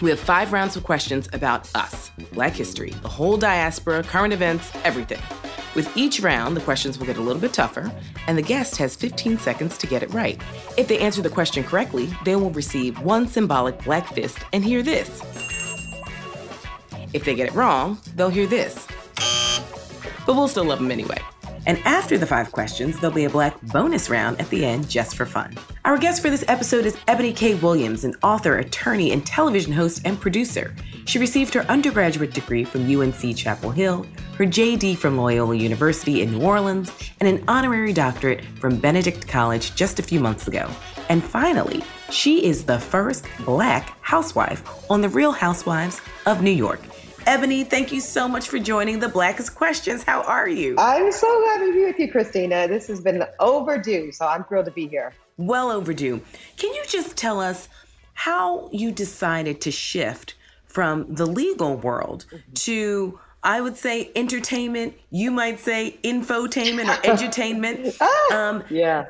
We have five rounds of questions about us, Black history, the whole diaspora, current events, everything. With each round, the questions will get a little bit tougher, and the guest has 15 seconds to get it right. If they answer the question correctly, they will receive one symbolic black fist and hear this. If they get it wrong, they'll hear this. But we'll still love them anyway. And after the five questions, there'll be a black bonus round at the end just for fun. Our guest for this episode is Eboni K. Williams, an author, attorney, and television host and producer. She received her undergraduate degree from UNC Chapel Hill, her JD from Loyola University in New Orleans, and an honorary doctorate from Benedict College just a few months ago. And finally, she is the first black housewife on The Real Housewives of New York. Eboni, thank you so much for joining the Blackest Questions. How are you? I'm so glad to be with you, Christina. This has been overdue, so I'm thrilled to be here. Well overdue. Can you just tell us how you decided to shift from the legal world mm-hmm. to I would say entertainment. You might say infotainment or edutainment. oh, um, yeah.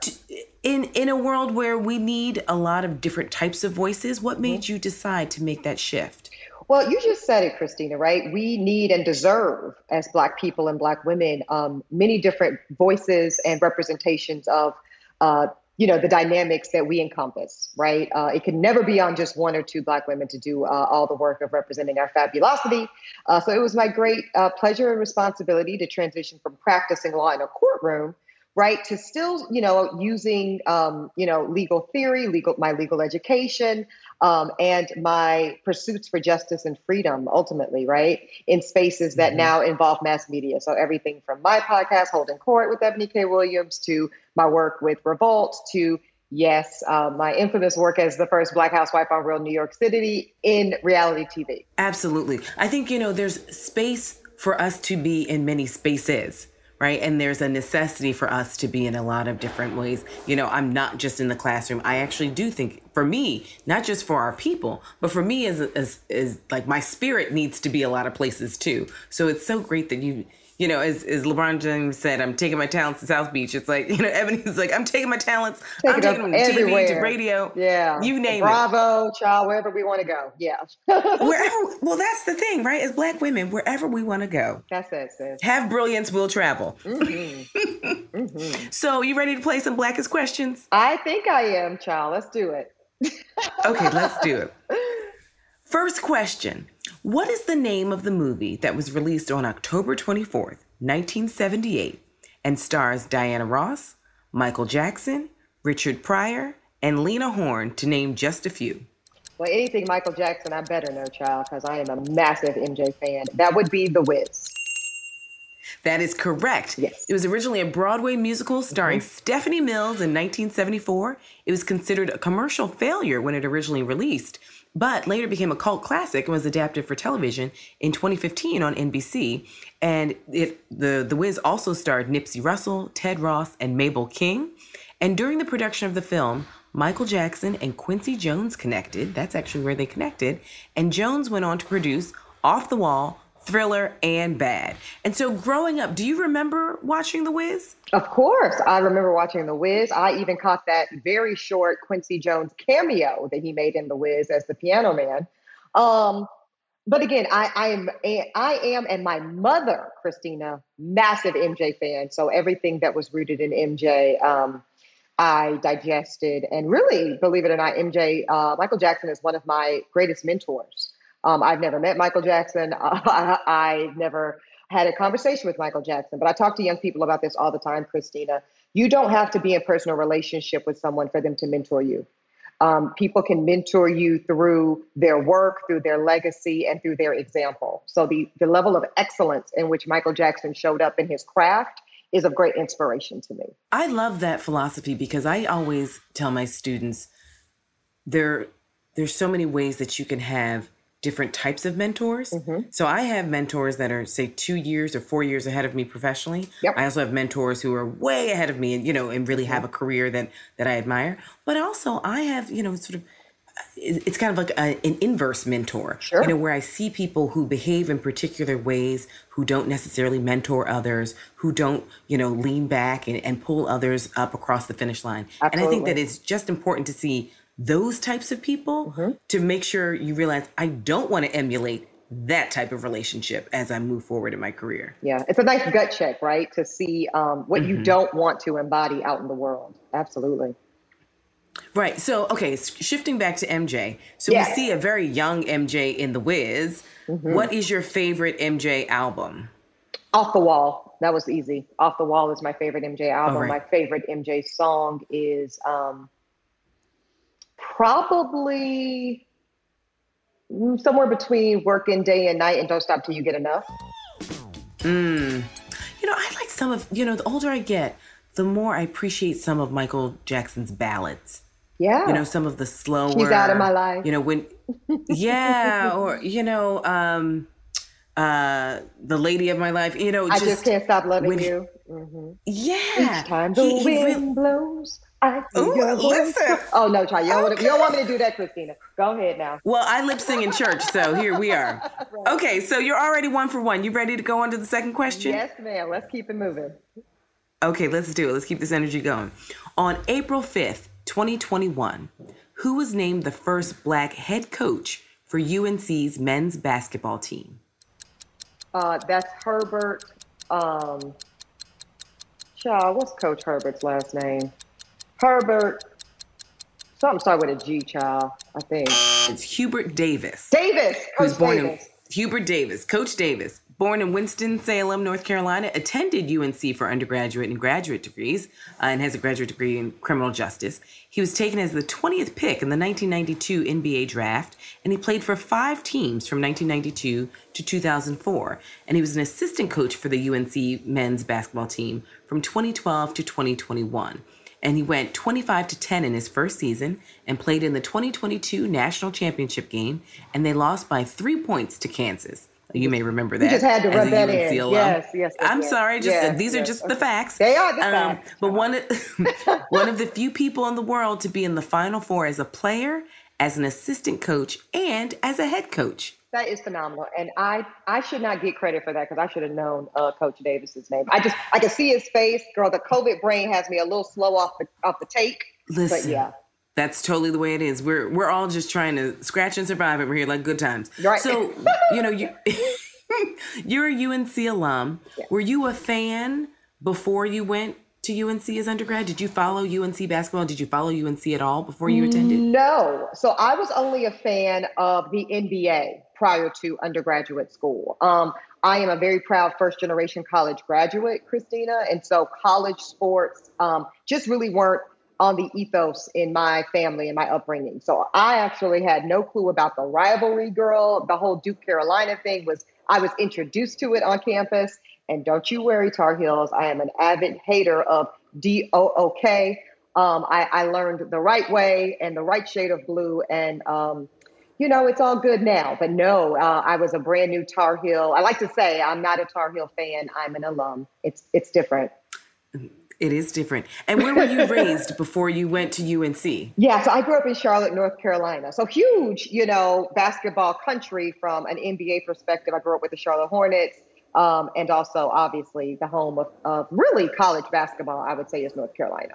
in in a world where we need a lot of different types of voices, what made mm-hmm. you decide to make that shift? Well, you just said it, Christina, right? We need and deserve, as Black people and Black women, um, many different voices and representations of, uh, you know, the dynamics that we encompass, right? Uh, it can never be on just one or two Black women to do uh, all the work of representing our fabulosity. Uh, so it was my great uh, pleasure and responsibility to transition from practicing law in a courtroom right to still you know using um, you know legal theory legal my legal education um, and my pursuits for justice and freedom ultimately right in spaces that mm-hmm. now involve mass media. So everything from my podcast holding court with eboni k. Williams to my work with revolt to yes uh, my infamous work as the first black housewife on real new york city in reality tv absolutely. I think you know there's space for us to be in many spaces right? And there's a necessity for us to be in a lot of different ways. You know, I'm not just in the classroom. I actually do think for me, not just for our people, but for me as as, as like my spirit needs to be a lot of places too. So it's so great that you you know, as, as LeBron James said, I'm taking my talents to South Beach. It's like, you know, Eboni's like, I'm taking my talents. Take I'm taking them to TV, to radio. Yeah. You name Bravo, it. Bravo, child, wherever we want to go. Yeah. wherever, well, that's the thing, right? As Black women, wherever we want to go. That's it, sis. Have brilliance, we'll travel. Mm-hmm. mm-hmm. So, you ready to play some Blackest questions? I think I am, child. Let's do it. okay, let's do it. First question what is the name of the movie that was released on October 24th, 1978, and stars Diana Ross, Michael Jackson, Richard Pryor, and Lena Horne, to name just a few? Well, anything Michael Jackson, I better know, child, because I am a massive MJ fan. That would be The Wiz. That is correct. Yes. It was originally a Broadway musical starring mm-hmm. Stephanie Mills in 1974. It was considered a commercial failure when it originally released but later became a cult classic and was adapted for television in 2015 on NBC. And it the the Wiz also starred Nipsey Russell, Ted Ross, and Mabel King. And during the production of the film, Michael Jackson and Quincy Jones connected. That's actually where they connected. And Jones went on to produce Off the Wall, Thriller, and Bad. And so growing up, do you remember watching The Wiz? Of course. I remember watching The Wiz. I even caught that very short Quincy Jones cameo that he made in The Wiz as the piano man. Um, but again, I, I am I am and my mother, Christina, massive MJ fan. So everything that was rooted in MJ, um, I digested. And really, believe it or not, MJ, uh, Michael Jackson is one of my greatest mentors. Um, I've never met Michael Jackson. I, have never had a conversation with Michael Jackson, but I talk to young people about this all the time, Christina. You don't have to be in personal relationship with someone for them to mentor you. Um, people can mentor you through their work, through their legacy, and through their example. So the the level of excellence in which Michael Jackson showed up in his craft is of great inspiration to me. I love that philosophy because I always tell my students there there's so many ways that you can have different types of mentors. Mm-hmm. So I have mentors that are say 2 years or 4 years ahead of me professionally. Yep. I also have mentors who are way ahead of me and you know and really have a career that that I admire. But also I have, you know, sort of it's kind of like a, an inverse mentor sure. you know where i see people who behave in particular ways who don't necessarily mentor others who don't you know lean back and, and pull others up across the finish line Absolutely. and i think that it's just important to see those types of people mm-hmm. to make sure you realize I don't want to emulate that type of relationship as I move forward in my career. Yeah, it's a nice gut check, right? To see um, what mm-hmm. you don't want to embody out in the world. Absolutely. Right. So, okay, shifting back to MJ. So, yes. we see a very young MJ in The Wiz. Mm-hmm. What is your favorite MJ album? Off the Wall. That was easy. Off the Wall is my favorite MJ album. Right. My favorite MJ song is um, probably somewhere between working day and night and don't stop till you get enough. Mm. You know, I like some of, you know, the older I get, the more I appreciate some of Michael Jackson's ballads. Yeah. You know, some of the slower. She's out of my life. You know, when, yeah, or, you know, um, uh, the lady of my life, you know, just, I just can't stop loving you. Mm-hmm. Yeah. Each time the he, wind really, blows, I Ooh, listen. Oh no, try. You don't, okay. want to, you don't want me to do that, Christina. Go ahead now. Well, I lip sing in church, so here we are. right. Okay, so you're already one for one. You ready to go on to the second question? Yes, ma'am. Let's keep it moving. Okay, let's do it. Let's keep this energy going. On April 5th, 2021, who was named the first black head coach for UNC's men's basketball team? Uh, that's Herbert. Um, child, what's Coach Herbert's last name? Herbert. Something start with a G, child. I think it's Hubert Davis. Davis, Coach who's born Davis. in Hubert Davis, Coach Davis, born in Winston Salem, North Carolina, attended UNC for undergraduate and graduate degrees, uh, and has a graduate degree in criminal justice. He was taken as the 20th pick in the 1992 NBA draft, and he played for five teams from 1992 to 2004. And he was an assistant coach for the UNC men's basketball team from 2012 to 2021 and he went 25 to 10 in his first season and played in the 2022 national championship game and they lost by 3 points to Kansas. You may remember that. You just had to rub that in. Alum. Yes, yes, yes. I'm yes, sorry. Just yes, these yes. are just the facts. They are the um, facts. But one of, one of the few people in the world to be in the Final Four as a player, as an assistant coach, and as a head coach. That is phenomenal, and I I should not get credit for that because I should have known uh, Coach Davis's name. I just I can see his face, girl. The COVID brain has me a little slow off the off the take. Listen, but yeah, that's totally the way it is. We're we're all just trying to scratch and survive over here like good times. Right. So you know you you're a UNC alum. Yeah. Were you a fan before you went to UNC as undergrad? Did you follow UNC basketball? Did you follow UNC at all before you attended? No. So I was only a fan of the NBA prior to undergraduate school. Um, I am a very proud first generation college graduate, Christina. And so college sports um, just really weren't on the ethos in my family and my upbringing. So I actually had no clue about the rivalry girl. The whole Duke Carolina thing was, I was introduced to it on campus. And don't you worry, Tar Heels, I am an avid hater of D O O K. Um, I, I, learned the right way and the right shade of blue. And, um, you know, it's all good now. But no, uh, I was a brand new Tar Heel. I like to say I'm not a Tar Heel fan. I'm an alum. It's it's different. It is different. And where were you raised before you went to UNC? Yeah, so I grew up in Charlotte, North Carolina. So huge, you know, basketball country from an NBA perspective. I grew up with the Charlotte Hornets um, and also obviously the home of, of really college basketball, I would say, is North Carolina.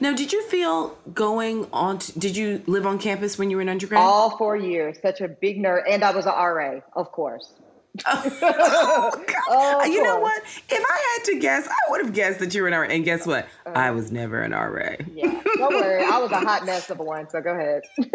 Now, did you feel going on? To, did you live on campus when you were an undergrad? All four years. Such a big nerd, and I was an RA, of course. oh, oh you know what? If I had to guess, I would have guessed that you were an RA. And guess what? Uh, I was never an RA. yeah, don't worry. I was a hot mess of a one. So go ahead.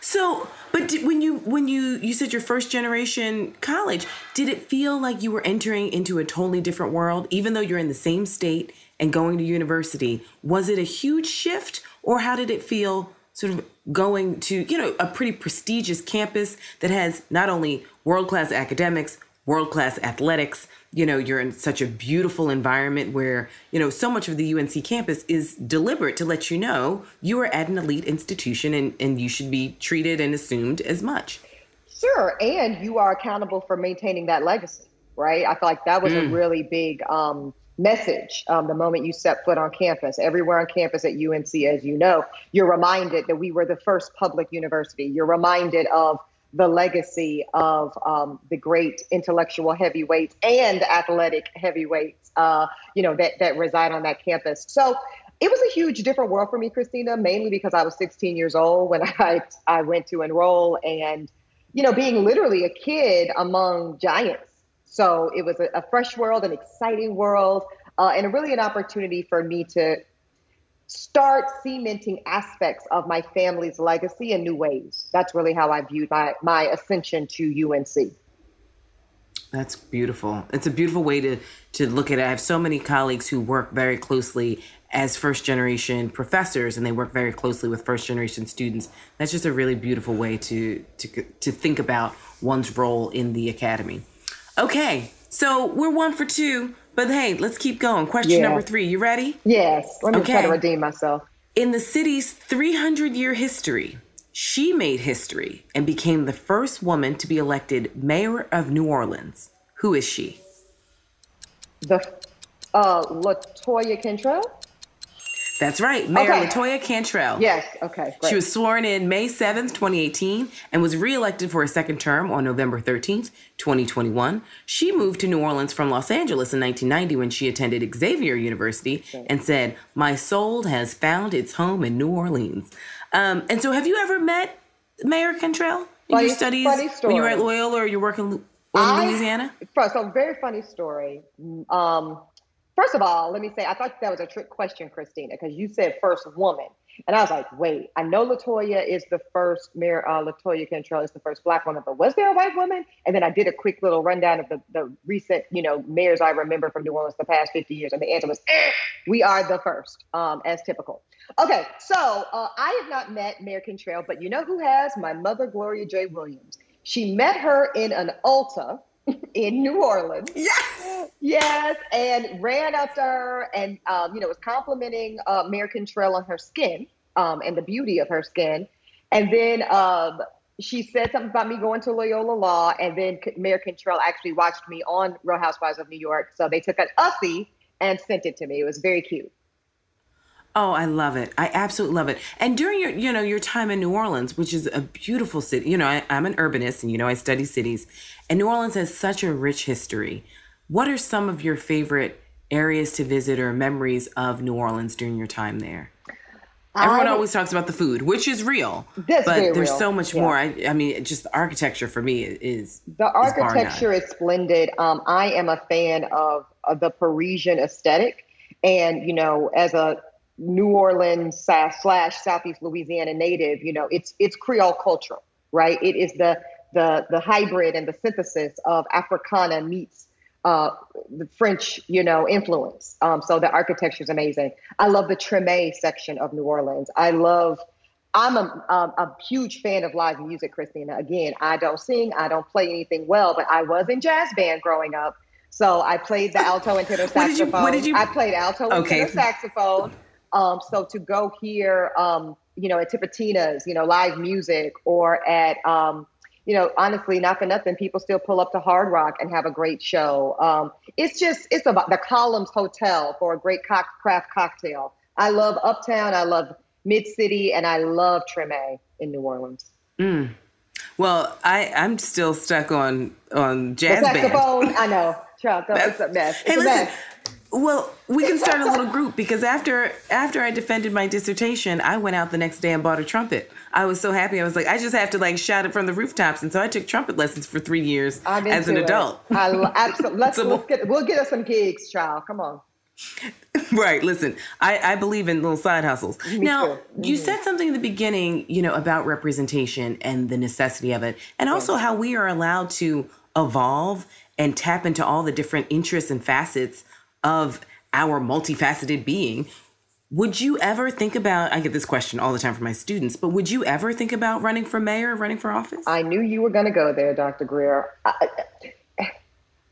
so, but did, when you when you you said your first generation college, did it feel like you were entering into a totally different world, even though you're in the same state and going to university? Was it a huge shift, or how did it feel? Sort of going to you know a pretty prestigious campus that has not only world class academics, world class athletics. You know, you're in such a beautiful environment where, you know, so much of the UNC campus is deliberate to let you know you are at an elite institution and, and you should be treated and assumed as much. Sure, and you are accountable for maintaining that legacy, right? I feel like that was mm. a really big um, message um, the moment you set foot on campus. Everywhere on campus at UNC, as you know, you're reminded that we were the first public university. You're reminded of the legacy of um, the great intellectual heavyweights and athletic heavyweights, uh, you know, that that reside on that campus. So it was a huge different world for me, Christina, mainly because I was 16 years old when I I went to enroll, and you know, being literally a kid among giants. So it was a, a fresh world, an exciting world, uh, and really an opportunity for me to start cementing aspects of my family's legacy in new ways. That's really how I viewed my my ascension to UNC. That's beautiful. It's a beautiful way to to look at it. I have so many colleagues who work very closely as first generation professors and they work very closely with first generation students. That's just a really beautiful way to to to think about one's role in the academy. Okay. So, we're one for two but hey, let's keep going. Question yeah. number three. You ready? Yes. Let me okay. try to redeem myself. In the city's 300 year history, she made history and became the first woman to be elected mayor of New Orleans. Who is she? The uh, Latoya Cantrell. That's right, Mayor okay. Latoya Cantrell. Yes, okay. Great. She was sworn in May 7th, 2018, and was reelected for a second term on November 13th, 2021. She moved to New Orleans from Los Angeles in 1990 when she attended Xavier University and said, My soul has found its home in New Orleans. Um, and so, have you ever met Mayor Cantrell in funny, your studies when you were at Loyola or you're working in Louisiana? So, very funny story. Um, First of all, let me say, I thought that was a trick question, Christina, because you said first woman. And I was like, wait, I know Latoya is the first mayor, uh, Latoya Cantrell is the first black woman, but was there a white woman? And then I did a quick little rundown of the, the recent, you know, mayors I remember from New Orleans the past 50 years. And the answer was, eh, we are the first, um, as typical. Okay, so uh, I have not met Mayor Cantrell, but you know who has? My mother, Gloria J. Williams. She met her in an Ulta in New Orleans. Yes. Yes. And ran up to her and, um, you know, was complimenting uh, Cantrell on her skin um, and the beauty of her skin. And then um, she said something about me going to Loyola Law. And then Mayor Cantrell actually watched me on Real Housewives of New York. So they took an Ussy and sent it to me. It was very cute. Oh, I love it. I absolutely love it. And during your, you know, your time in New Orleans, which is a beautiful city, you know, I, am an urbanist and, you know, I study cities. And New Orleans has such a rich history. What are some of your favorite areas to visit or memories of New Orleans during your time there? Everyone I, always talks about the food, which is real, but there's real. so much yeah. more. I, I, mean, just the architecture for me is the architecture is, is splendid. Um, I am a fan of, of the Parisian aesthetic, and you know, as a New Orleans slash Southeast Louisiana native, you know, it's it's Creole culture, right? It is the the the hybrid and the synthesis of Africana meets uh, the French, you know, influence. Um, so the architecture is amazing. I love the Treme section of New Orleans. I love. I'm a, a, a huge fan of live music, Christina. Again, I don't sing, I don't play anything well, but I was in jazz band growing up. So I played the alto and tenor saxophone. What did you, what did you, I played alto and tenor saxophone. Um, so to go here, um, you know, at Tipitina's, you know, live music, or at, um, you know, honestly, not for nothing, people still pull up to Hard Rock and have a great show. Um, it's just, it's about the Columns Hotel for a great co- craft cocktail. I love Uptown, I love Mid City, and I love Treme in New Orleans. Mm. Well, I I'm still stuck on on jazz the saxophone. Band. I know, Chuck, it's a mess. It's hey, a listen, mess. Well, we can start a little group because after after I defended my dissertation, I went out the next day and bought a trumpet. I was so happy. I was like, I just have to like shout it from the rooftops, and so I took trumpet lessons for three years as an it. adult. I absolutely. Let's, so, let's get we'll get us some gigs, child. Come on. Right. Listen, I, I believe in little side hustles. Me now, mm-hmm. you said something in the beginning, you know, about representation and the necessity of it, and also how we are allowed to evolve and tap into all the different interests and facets of our multifaceted being. Would you ever think about? I get this question all the time from my students, but would you ever think about running for mayor, running for office? I knew you were going to go there, Dr. Greer. I,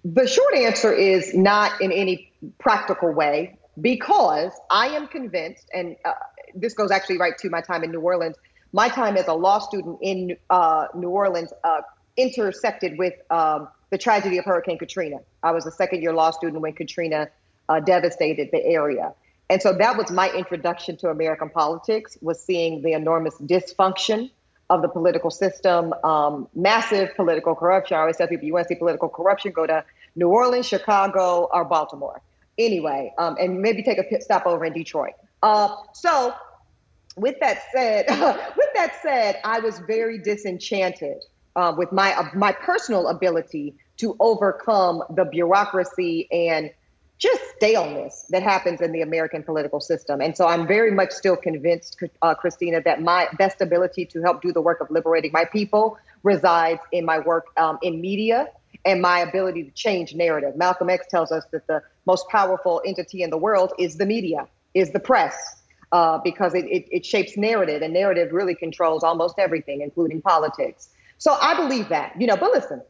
the short answer is not in any practical way because I am convinced, and uh, this goes actually right to my time in New Orleans. My time as a law student in uh, New Orleans uh, intersected with um, the tragedy of Hurricane Katrina. I was a second year law student when Katrina uh, devastated the area. And so that was my introduction to American politics was seeing the enormous dysfunction of the political system, um, massive political corruption. I always tell people, you want to see political corruption, go to New Orleans, Chicago, or Baltimore. Anyway, um, and maybe take a pit stop over in Detroit. Uh, so, with that said, with that said, I was very disenchanted uh, with my uh, my personal ability to overcome the bureaucracy and just staleness that happens in the American political system. And so I'm very much still convinced, uh, Christina, that my best ability to help do the work of liberating my people resides in my work um, in media and my ability to change narrative. Malcolm X tells us that the most powerful entity in the world is the media, is the press. Uh, because it, it, it shapes narrative, and narrative really controls almost everything, including politics. So I believe that, you know. But listen,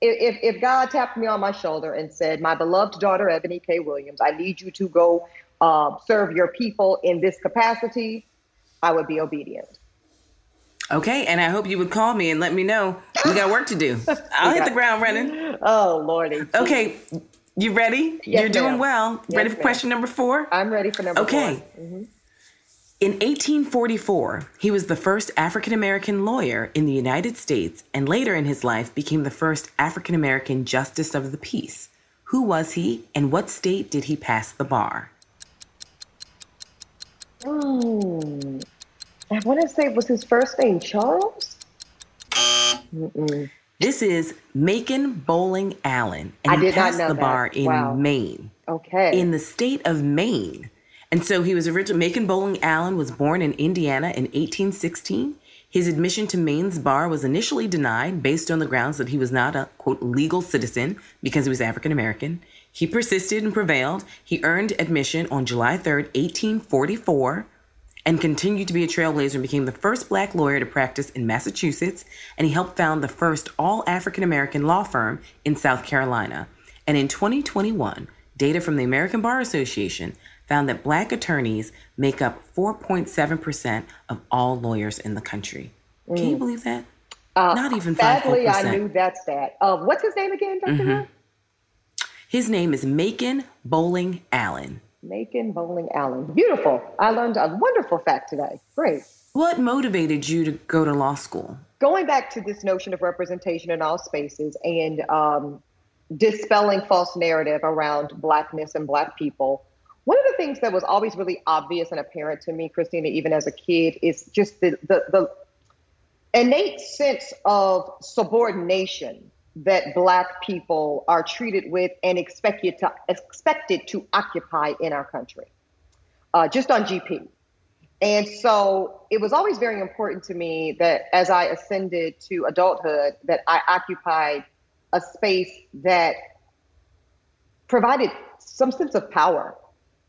if, if God tapped me on my shoulder and said, My beloved daughter, Eboni K. Williams, I need you to go uh, serve your people in this capacity, I would be obedient. Okay, and I hope you would call me and let me know we got work to do. I'll hit the ground running. Oh, Lordy. Okay, you ready? Yes, You're doing ma'am. well. Yes, ready for ma'am. question number four? I'm ready for number Okay. four. Mhm. In 1844, he was the first African American lawyer in the United States and later in his life became the first African American justice of the peace. Who was he and what state did he pass the bar? Hmm. I want to say, was his first name Charles? Mm-mm. This is Macon Bolling Allen, and I he did not passed the that. bar in Wow. Maine. Okay. in the state of Maine. And so he was originally, Macon Bolling Allen was born in Indiana in 1816. His admission to Maine's bar was initially denied based on the grounds that he was not a, quote, legal citizen because he was African American. He persisted and prevailed. He earned admission on July 3rd, 1844, and continued to be a trailblazer and became the first black lawyer to practice in Massachusetts. And he helped found the first all African American law firm in South Carolina. And in 2021, data from the American Bar Association found that black attorneys make up 4.7% of all lawyers in the country. Can you believe that? Uh, Not even Sadly, I 5%. knew that stat. Uh, what's his name again, doctor Mm-hmm. His name is Macon Bolling Allen. Macon Bolling Allen. Beautiful. I learned a wonderful fact today. Great. What motivated you to go to law school? Going back to this notion of representation in all spaces and um, dispelling false narrative around blackness and black people. One of the things that was always really obvious and apparent to me, Christina, even as a kid, is just the the, the innate sense of subordination that black people are treated with and expected to expected to occupy in our country, uh, just on GP. And so it was always very important to me that as I ascended to adulthood, that I occupied a space that provided some sense of power,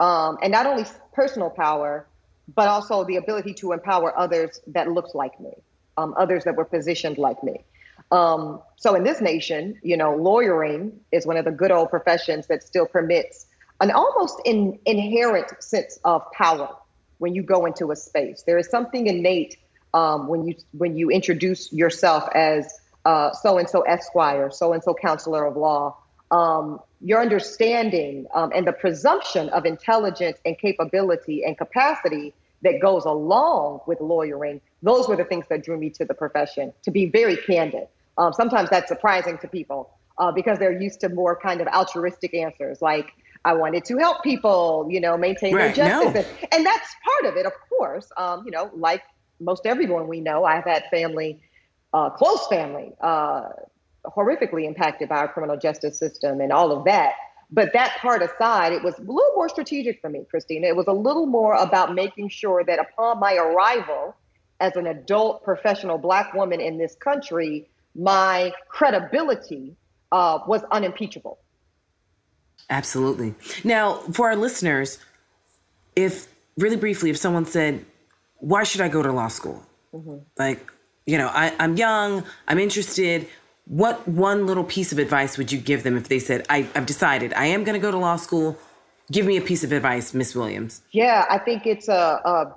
um, and not only personal power, but also the ability to empower others that looked like me, um, others that were positioned like me. Um, so in this nation, you know, lawyering is one of the good old professions that still permits an almost in, inherent sense of power when you go into a space. There is something innate um, when you when you introduce yourself as so and so esquire, so and so counselor of law. Um, your understanding um, and the presumption of intelligence and capability and capacity that goes along with lawyering, those were the things that drew me to the profession, to be very candid. Um, sometimes that's surprising to people uh, because they're used to more kind of altruistic answers like, I wanted to help people, you know, maintain Right, their justice. no. And, and that's part of it, of course. Um, you know, like most everyone we know, I've had family, uh, close family, uh, horrifically impacted by our criminal justice system and all of that. But that part aside, it was a little more strategic for me, Christina. It was a little more about making sure that upon my arrival as an adult professional black woman in this country, my credibility uh, was unimpeachable. Absolutely. Now, for our listeners, if really briefly, if someone said, Why should I go to law school? Like, you know, I, I'm young, I'm interested. What one little piece of advice would you give them if they said, I, I've decided I am going to go to law school? Give me a piece of advice, Miss Williams. Yeah, I think it's a, a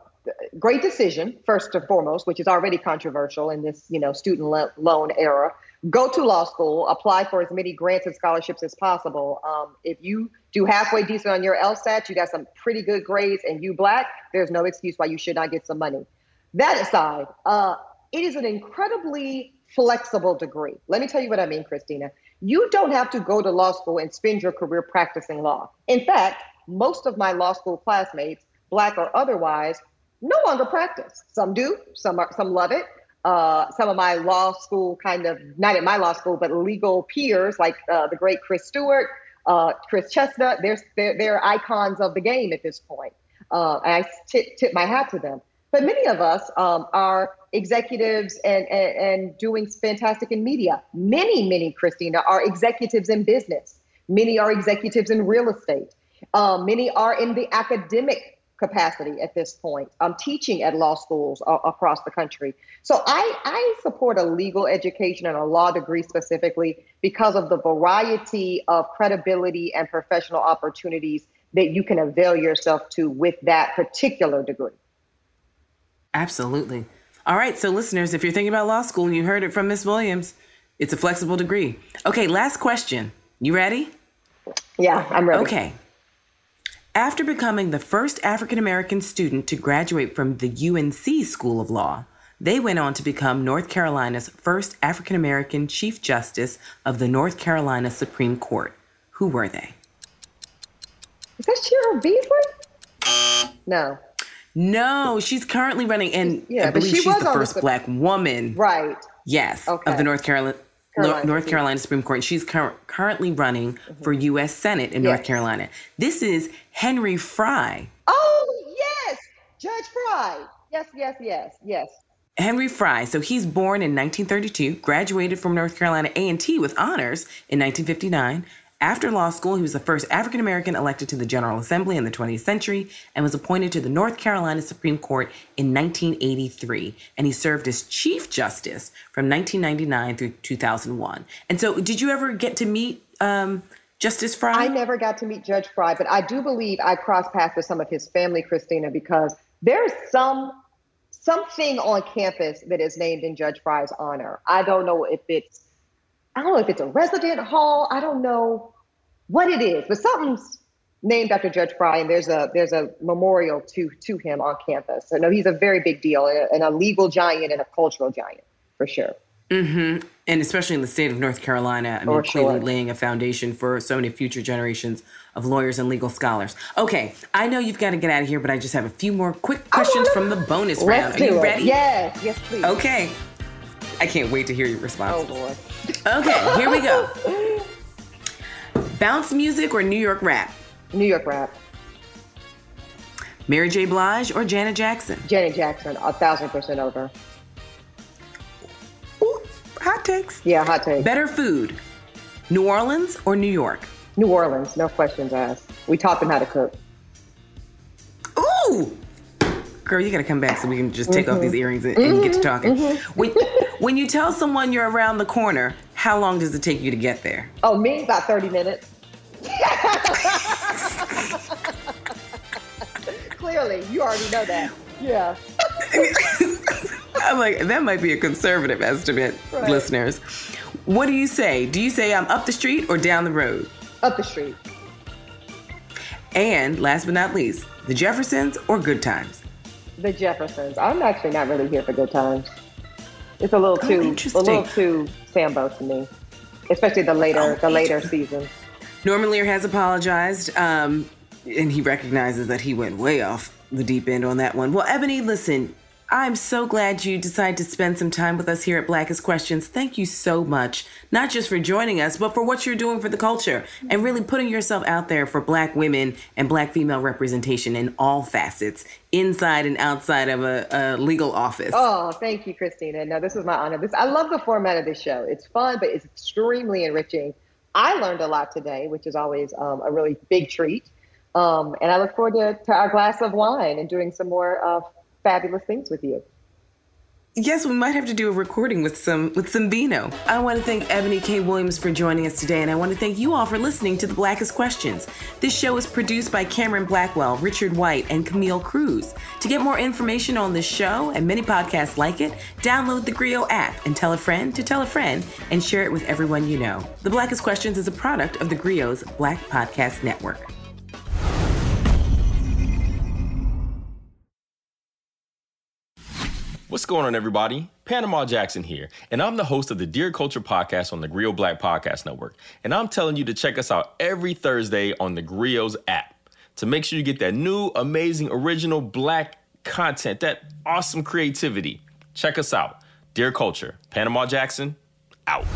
great decision, first and foremost, which is already controversial in this, you know, student lo- loan era. go to law school, apply for as many grants and scholarships as possible. Um, if you do halfway decent on your LSAT, you got some pretty good grades, and you black, there's no excuse why you should not get some money. That aside, uh, it is an incredibly flexible degree. Let me tell you what I mean, Christina. You don't have to go to law school and spend your career practicing law. In fact, most of my law school classmates, black or otherwise, no longer practice. Some do, some are, some love it. Uh, some of my law school kind of not at my law school, but legal peers like uh, the great Chris Stewart, uh, Chris Chestnut. They're, they're, they're icons of the game at this point. Uh, I tip, tip my hat to them. But many of us um, are executives and, and, and doing fantastic in media. Many, many, Christina, are executives in business. Many are executives in real estate. Um, many are in the academic capacity at this point. I'm teaching at law schools uh, across the country. So I, I support a legal education and a law degree specifically because of the variety of credibility and professional opportunities that you can avail yourself to with that particular degree. Absolutely. All right, so listeners, if you're thinking about law school and you heard it from Miss Williams, it's a flexible degree. Okay, last question. You ready? Yeah, I'm ready. Okay. After becoming the first African American student to graduate from the UNC School of Law, they went on to become North Carolina's first African American Chief Justice of the North Carolina Supreme Court. Who were they? Is that Cheri Beasley? No. No, she's currently running, and yeah, I believe she she's the first the, black woman. Right. Yes, okay. of the North Carolina Carolina, North Carolina Supreme Court. she's cur- currently running mm-hmm. for U.S. Senate in yes. North Carolina. This is Henry Frye. Oh yes, Judge Frye. Yes, yes, yes, yes. Henry Frye. So he's born in 1932, graduated from North Carolina A&T with honors in 1959, after law school, he was the first African American elected to the General Assembly in the 20th century and was appointed to the North Carolina Supreme Court in 1983. And he served as Chief Justice from 1999 through 2001. And so, did you ever get to meet um, Justice Frye? I never got to meet Judge Frye, but I do believe I crossed paths with some of his family, Christina, because there's some something on campus that is named in Judge Frye's honor. I don't know if it's I don't know if it's a resident hall. I don't know what it is, but something's named after Judge Frye, and there's a there's a memorial to to him on campus. So no, he's a very big deal and a legal giant and a cultural giant for sure. Mm-hmm. And especially in the state of North Carolina, I mean, clearly laying a foundation for so many future generations of lawyers and legal scholars. Okay, I know you've got to get out of here, but I just have a few more quick questions from the bonus round. Are you ready? Yes, yes, please. Okay. I can't wait to hear your response. Oh, boy. Okay, here we go. Bounce music or New York rap? New York rap. Mary J. Blige or Janet Jackson? Janet Jackson, a thousand percent over. Ooh, hot takes. Yeah, hot takes. Better food, New Orleans or New York? New Orleans, no questions asked. We taught them how to cook. Ooh, girl, you got to come back so we can just take mm-hmm. off these earrings and, and get to talking. Mm-hmm. When, when you tell someone you're around the corner, how long does it take you to get there? Oh, me, about 30 minutes. Clearly, you already know that. Yeah. I'm like, that might be a conservative estimate, right. listeners. What do you say? Do you say I'm up the street or down the road? Up the street. And last but not least, the Jeffersons or Good Times? The Jeffersons. I'm actually not really here for Good Times. It's a little oh, too a little too Sambo to me, especially the later oh, the later season. Norman Lear has apologized, um, and he recognizes that he went way off the deep end on that one. Well, Eboni, listen, I'm so glad you decided to spend some time with us here at Blackest Questions. Thank you so much, not just for joining us, but for what you're doing for the culture and really putting yourself out there for Black women and Black female representation in all facets, inside and outside of a, a legal office. Oh, thank you, Christina. No, this is my honor. This I love the format of this show. It's fun, but it's extremely enriching. I learned a lot today, which is always um, a really big treat. Um, and I look forward to, to, our glass of wine and doing some more uh, fabulous things with you. Yes, we might have to do a recording with some with some vino. I want to thank Eboni K. Williams for joining us today, and I want to thank you all for listening to The Blackest Questions. This show is produced by Cameron Blackwell, Richard White, and Camille Cruz. To get more information on this show and many podcasts like it, download the Grio app and tell a friend to tell a friend and share it with everyone you know. The Blackest Questions is a product of the Grio's Black Podcast Network. What's going on, everybody? Panama Jackson here, and I'm the host of the Dear Culture podcast on the Grio Black Podcast Network. And I'm telling you to check us out every Thursday on the Grio's app to make sure you get that new, amazing, original black content, that awesome creativity. Check us out. Dear Culture, Panama Jackson, out.